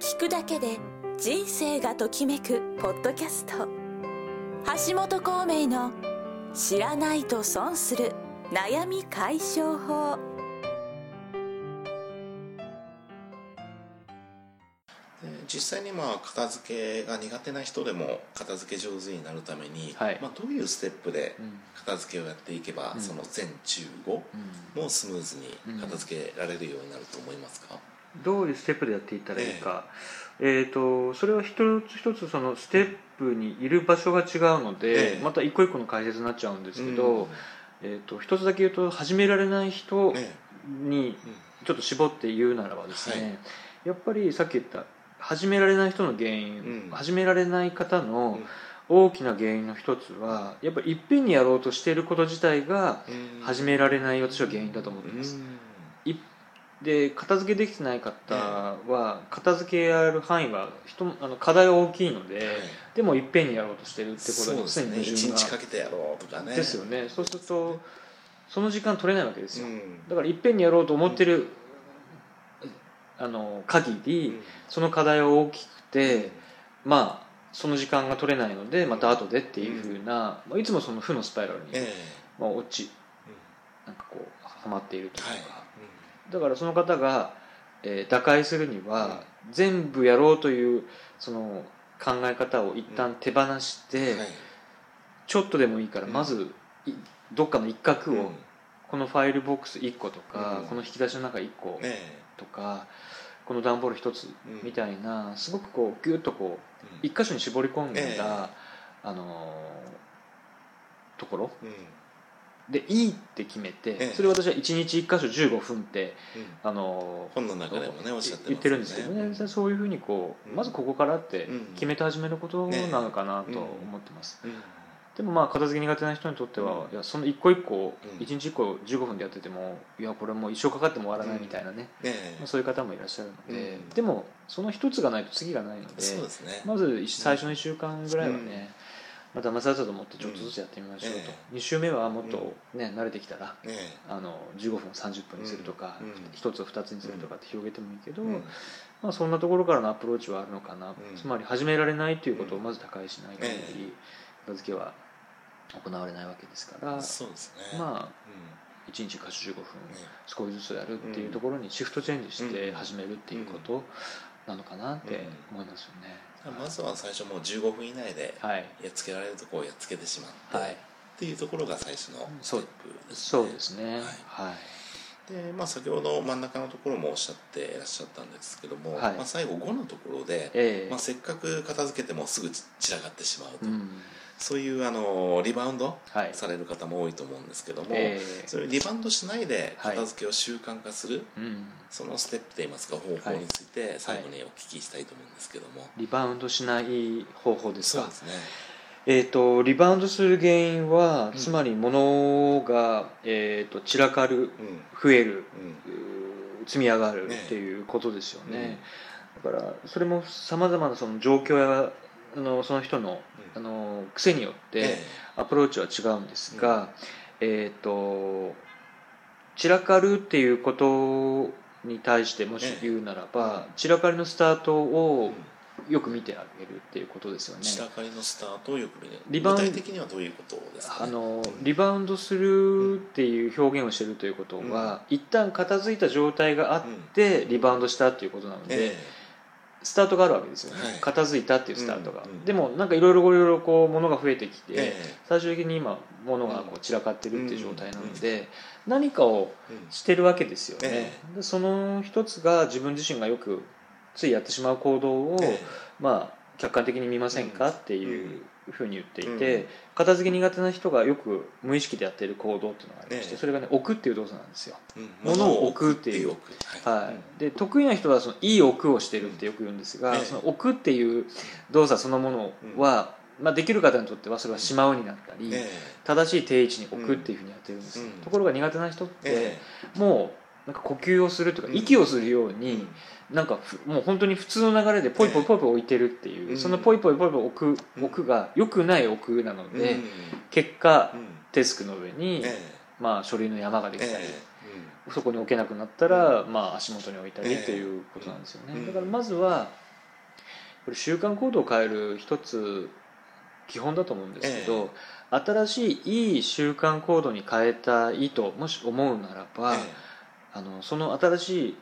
聞くだけで人生がときめくポッドキャスト。橋本孔明の「知らないと損する悩み解消法」実際にまあ片付けが苦手な人でも片付け上手になるために、はい。まあ、どういうステップでうん。片付けをやっていけば、うん。その全中5もスムーズに片付けられるようになると思いますか、どういうステップでやっていったらいいか、えー、とそれは一つ一つそのステップにいる場所が違うので、ええ。また一個一個の解説になっちゃうんですけど、うんえー、と一つだけ言うと始められない人えにえちょっと絞って言うならばですね、はい。やっぱりさっき言った始められない人の原因、うん。始められない方うん。の大きな原因の一つはやっぱりいっぺんにやろうとしていること自体がうん。始められない私は原因だと思ってます、で片付けできてない方は片付けやる範囲は人あの課題は大きいので、はいでもいっぺんにやろうとしてるってことそうにですね。一常に矛盾が日かけてやろうとかね。ですよね。そうするとその時間取れないわけですよ、うん。だからいっぺんにやろうと思ってる、あの限りその課題は大きくて、まあその時間が取れないのでまた後でっていうふうな、まあいつもその負のスパイラルに、えまあ、落ちえなんかこうはまっているというか、はいだからその方が、えー打開するには、全部やろうというその考え方を一旦手放して、はい。ちょっとでもいいからうん。まずいどっかの一角を、うん。このファイルボックス1個とか、うん。この引き出しの中1個ねとか、この段ボール1つうん。みたいなすごくこうギュッとこうえ一箇所に絞り込んだ、ええ。あのーところうんでいいって決めて、ええ。それを私は1日1箇所15分って、うん。あのー本の中でもねおっしゃってます言ってるんですけどね、そういうふうにこう、うん。まずここからってうん。決めて始めることなのかなとね思ってます、うんでもまあ片付け苦手な人にとっては、うん。いやその一個一個うん。一日一個15分でやっててもいやこれもう一生かかっても終わらないみたいなね、ねまあ、そういう方もいらっしゃるので、うん。でもその一つがないと次がないのでね。まず一最初の1週間ぐらいはね、またまさざと思ってちょっとずつやってみましょうと、うん。え2週目はもっとね、慣れてきたらねあの15分30分にするとか、うん。1つ2つにするとかって広げてもいいけど、うん。まあ、そんなところからのアプローチはあるのかな、うん。つまり始められないということをまず高いしない限えり片付けは行われないわけですから、そうですね。まあうん。1日箇所15分ね。少しずつやるっていうところにシフトチェンジして始めるっていうことなのかなって思いますよね。まずは最初もう15分以内ではい、やっつけられるところをやっつけてしまって、はい。っていうところが最初のステップですそうですね。はい。はい、で、まあ、先ほど真ん中のところもおっしゃっていらっしゃったんですけども、はい。まあ、最後5のところで、ええ。まあ、せっかく片付けてもすぐ散らかってしまうと、うん、そういうあのリバウンドはい、される方も多いと思うんですけども、ええ。それリバウンドしないではい。片付けを習慣化する、うん、そのステップといいますか方法について最後にお聞きしたいと思うんですけども、リバウンドしない方法ですか？そうで。すね。えー、とリバウンドする原因は、うん。つまり物が、えー、と散らかるうん。増えるうん。積み上がるねっていうことですよね、だからそれもさまざまなその状況やあのその人のあうん。の癖によってえアプローチは違うんですが、えっ、と散らかるっていうことに対してもし言うならば、散らかりのスタートえをうん。よく見てあげるっていうことですよね。散らかりのスタートをよく見るリバウン具体的にはどういうことですか、ね、あのうん。リバウンドするっていう表現をしてるということは、一旦片付いた状態があってリバウンドしたっていうことなので、えスタートがあるわけですよね、はい。片付いたっていうスタートが、うんうんでもなんかいろいろいろこう物が増えてきて、え最終的に今物がこう散らかってるっていう状態なので、何かをしてるわけですよね、えでその一つが自分自身がよくついやってしまう行動を、えまあ客観的に見ませんかっていうふうに言っていて、うん片付け苦手な人がよく無意識でやっている行動っていうのがありまして、ええ。それがね置くっていう動作なんですよ、うん。物を置くっていう。はい。はい、で得意な人はそのいい置くをしてるってよく言うんですが、ええ。その置くっていう動作そのものは、まあ、できる方にとってはそれはしまうになったり、え正しい定位置に置くっていうふうにやってるんです、うん。ところが苦手な人って、えもうなんか呼吸をするというかうん。息をするようえに、なんかふもう本当に普通の流れでポイポイポイポイ置いてるっていう、うん。そのポイポイポイポイ置くうん。置くが良くない置くなので、うん。結果うん。デスクの上に、えまあ、書類の山がでえきたり、えそこに置けなくなったら、まあ、足元に置いたりええ。ということなんですよね、うん。だからまずはこれ習慣行動を変える一つ基本だと思うんですけど、新しいいい習慣行動に変えたいともし思うならば、え。あのその新しい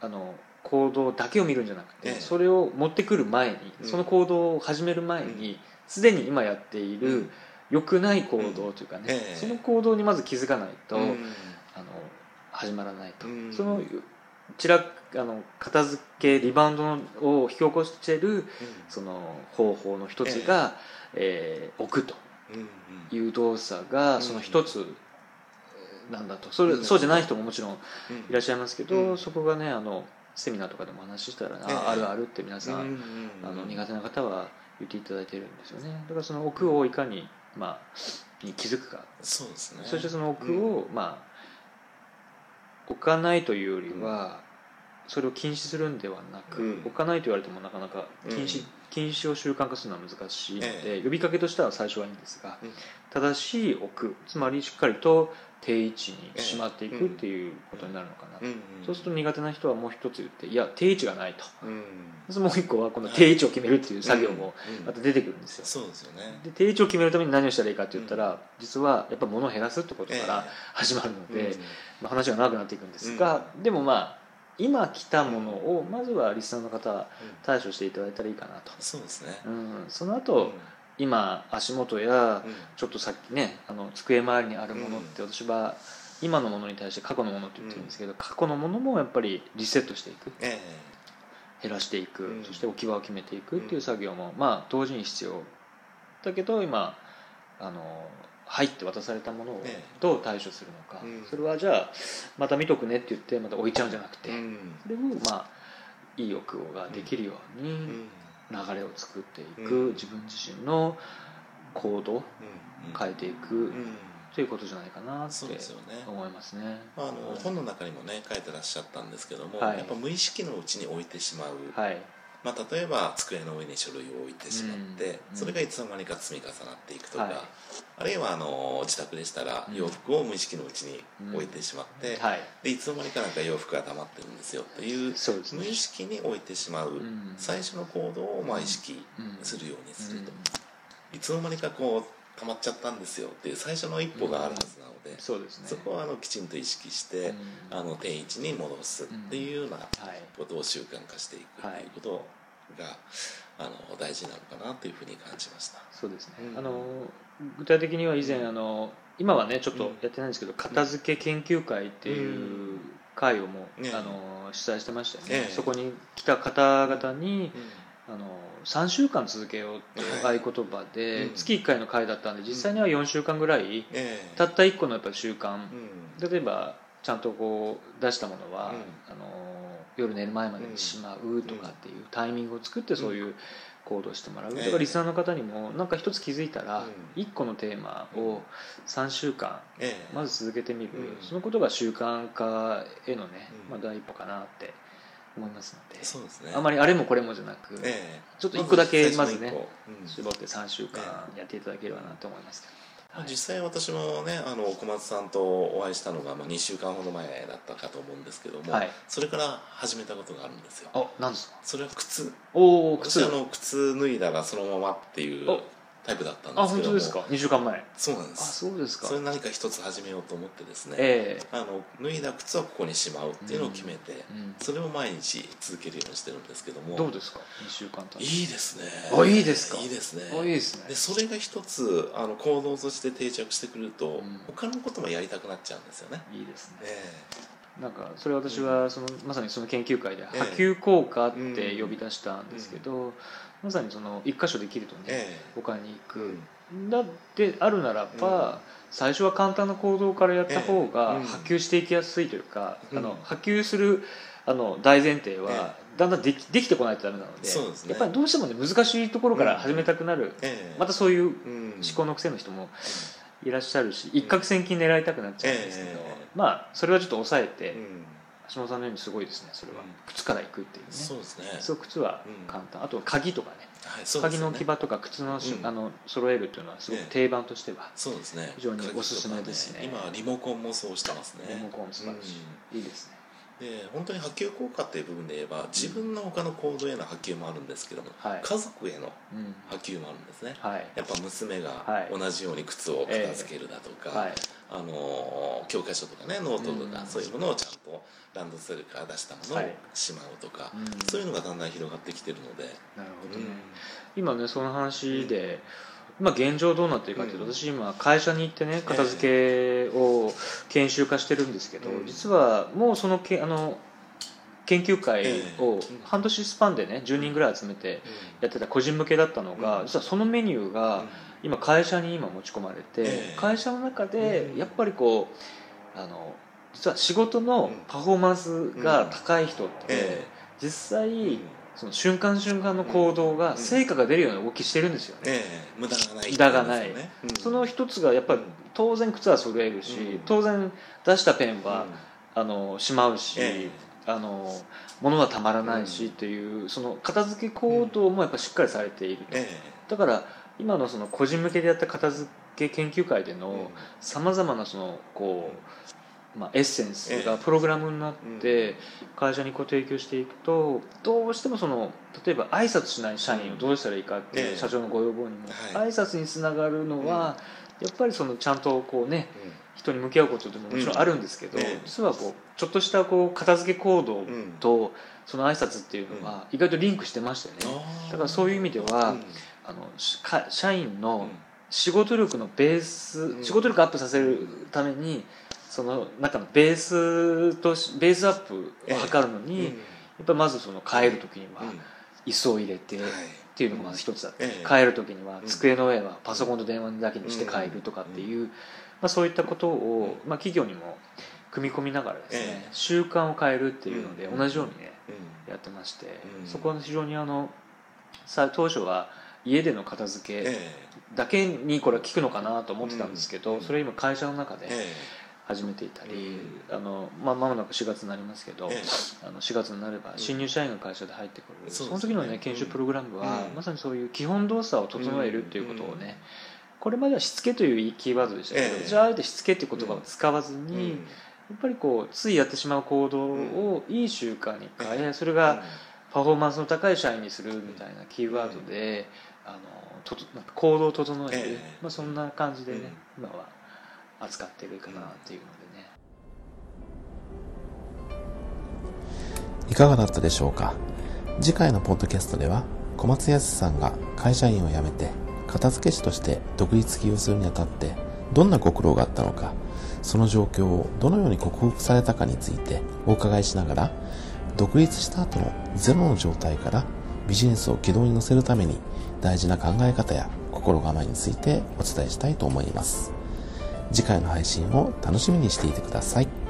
あの行動だけを見るんじゃなくて、ええ。それを持ってくる前に、うん。その行動を始める前にすで、に今やっている、うん。良くない行動というかね、ええ。その行動にまず気づかないと、うん。あの始まらないと、うん。そのちらあの片付けリバウンドを引き起こしているその方法の一つが、えー置くと。うんうん。いう動作がうんその一つなんだと。それうん。そうじゃない人ももちろんいうん。らっしゃいますけど、うん。そこがねあのセミナーとかでもお話ししたら、あええ。あるあるって皆さん、うんうんあの苦手な方は言っていただいてるんですよね。だからその奥をいかに、まあ、に気づくか。そうですね。そしてその奥を、まあ置かないというよりは、それを禁止するんではなく、うん。置かないと言われてもなかなか禁止,、うん禁止を習慣化するのは難しいので、え呼びかけとしては最初はいいんですが、うん。正しい置くつまりしっかりと定位置にええしまっていくっていうことになるのかな、そうすると苦手な人はもう一つ言っていや定位置がないと。うん。そもう一個はこの定位置を決めるっていう作業もうんまた出てくるんですよ、そうですよね。で定位置を決めるために何をしたらいいかって言ったら、実はやっぱ物を減らすってことからえ始まるので、まあ、話が長くなっていくんですが、でもまあ今来たものをまずはリスナーの方は対処していただいたらいいかなと、そうですね。うん、その後、今足元やちょっとさっきねあの机周りにあるものって私は今のものに対して過去のものって言ってるんですけど、過去のものもやっぱりリセットしていく。え減らしていく、うん。そして置き場を決めていくっていう作業も、まあ同時に必要。だけど今あの入って渡されたものをええ。どう対処するのか、うん。それはじゃあまた見とくねって言ってまた置いちゃうんじゃなくて、それをまあいい奥ができるようにうん。流れを作っていく、うん。自分自身の行動をうん。変えていく、うん。ということじゃないかなってそうですよね。思いますね。あの本の中にもね書いてらっしゃったんですけども、はい。やっぱ無意識のうちに置いてしまう、はい、まあ、例えば机の上に書類を置いてしまって、うん。それがいつの間にか積み重なっていくとか、はい。あるいはあの自宅でしたらうん。洋服を無意識のうちに置いてしまって、はい、でいつの間にかなんか洋服が溜まってるんですよっていう無意識に置いてしまう、ん。最初の行動をまあ意識するようにすると、いつの間にかこう溜まっちゃったんですよっていう最初の一歩があるはずなので、そうですね。そこはあのきちんと意識して、うん。あの定位置に戻すっていうようなはい。ことを習慣化していくっていうことが、あの大事なのかなというふうに感じました。そうですね、うん。あの具体的には以前あの今はねちょっとやってないんですけど、片付け研究会っていう会をもう、ね。あの主催してましたよね、ええ。そこに来た方々に、あの3週間続けようっていう合言葉で、うん。月1回の会だったんで実際には4週間ぐらい、ええ。たった1個のやっぱり習慣、うん。例えばちゃんとこう出したものは、うん。あの夜寝る前までにしまうとかっていうタイミングを作ってそういう行動してもらう、ええ。だからリスナーの方にもなんか一つ気づいたら、うん。1個のテーマを3週間ええ。まず続けてみる、うん。そのことが習慣化へのね、うん。まあ、第一歩かなって思いますので、そうですね。あまりあれもこれもじゃなく、ええ。ちょっと一個だけまずね絞って3週間やっていただければなと思いますけど、まあ実際私もねあの小松さんとお会いしたのが、まあ、2週間ほど前だったかと思うんですけども、はい。それから始めたことがあるんですよ。あなんですか？それは靴。おお靴。私あの靴脱いだらそのままっていうおタイプだったんであすけども。本当ですか？2週間前。あそうなんです。そうですか。それ何か一つ始めようと思ってですね、ええ。あの脱いだ靴はここにしまうっていうのを決めて、うんそれを毎日続けるようにしてるんですけども。どうですか？2週間経いいですね。あいいですか？いいですね。あいいですね。でそれが一つあの行動として定着してくると、ん。他のこともやりたくなっちゃうんですよね。いいですね。えなんかそれ私はそのまさにその研究会でええ。波及効果って呼び出したんですけど、まさにその一箇所できるとね、ええ。他に行く、うん。だってあるならば、最初は簡単な行動からやった方が波及していきやすいというか、うん。あの波及するあの大前提はだんだんできできてこないとダメなのでやっぱりどうしてもね難しいところから始めたくなる、ええまたそういううん。思考の癖の人もいらっしゃるし一攫千金狙いたくなっちゃうんですけど、ええまあそれはちょっと抑えて、うん。橋本さんのようにすごいですねそれは、うん。靴から行くっていうね。そうですね。そう靴は簡単、あと鍵とかね。はいね。鍵の置き場とか靴のあの揃えるっていうのはすごくええ定番としては、そうですね。非常におすすめですね。鍵とか今リモコンもそうしてますね。リモコン素晴らしい、いいですねで本当に波及効果っていう部分で言えば自分の他の行動への波及もあるんですけども、はい。家族へのうん。波及もあるんですね、はい。やっぱ娘がはい。同じように靴を片付けるだとか、はいあのー教科書とかねノートとか、うん。そういうものをちゃんとランドセルから出したものをはい。しまうとか、うん。そういうのがだんだん広がってきてるので、なるほどね、うん。今ねその話で、今現状どうなってるかというと、うん。私今会社に行ってね片付けを研修化してるんですけど、うん。実はもうそのけあの研究会をええ。半年スパンでね10人ぐらい集めてやってた個人向けだったのが、うん。実はそのメニューが今会社に今持ち込まれて、ええ。会社の中でうん。やっぱりこうあの実は仕事のパフォーマンスが高い人って、え。実際、うんその瞬間瞬間の行動が成果が出るような動きしてるんですよね、ええ無駄がない。無駄がない。ね。うん。その一つがやっぱり当然靴は揃えるし、うん。当然出したペンは、うん。あのしまうし、えあの物はたまらないしっていうその片付け行動もやっぱしっかりされていると、えだから今のその個人向けでやった片付け研究会でえのさまざまなそのこう、まあ、エッセンスがええプログラムになって会社にこう提供していくとどうしてもその例えば挨拶しない社員をどうしたらいいかって社長のご要望にもはい。挨拶につながるのはやっぱりそのちゃんとこうねうん。人に向き合うことでももちろんあるんですけど実はこうちょっとしたこう片付け行動うん。とその挨拶っていうのは意外とリンクしてましてね。あー。だからそういう意味ではうん。あの社員うのん。仕事力のベース、うん。仕事力アップさせるためにその中のベースとしベースアップを図るのに、やっぱりまずその帰る時にはうん。椅子を入れて、はい。っていうのがまず一つだ帰る時にはうん。机の上はパソコンと電話だけにして帰るとかっていう、まあ、そういったことを、まあ、企業にも組み込みながらですね、ええ。習慣を変えるっていうのでうん。同じようにねうん。やってまして、うん。そこは非常にあのさ当初は家での片付けえだけにこれは効くのかなと思ってたんですけど、うん。それ今会社の中でええ始めていたり、うあのまあ、間もなく4月になりますけど、えあの4月になれば新入社員が会社で入ってくる、その時の、ね、研修プログラムは、うん。まさにそういう基本動作を整えるっていうことをね、これまではしつけというキーワードでしたけど、ええ。じゃああえてしつけっていう言葉を使わずに、うん。やっぱりこうついやってしまう行動をいい習慣に変え、それがパフォーマンスの高い社員にするみたいなキーワードで、あのととなんか行動を整える、ええ。まあ、そんな感じでね、今は扱ってるかなっていうのでね。いかがだったでしょうか？次回のポッドキャストでは小松康さんが会社員を辞めて片付け師として独立起業するにあたってどんなご苦労があったのかその状況をどのように克服されたかについてお伺いしながら独立した後のゼロの状態からビジネスを軌道に乗せるために大事な考え方や心構えについてお伝えしたいと思います次回の配信を楽しみにしていてください。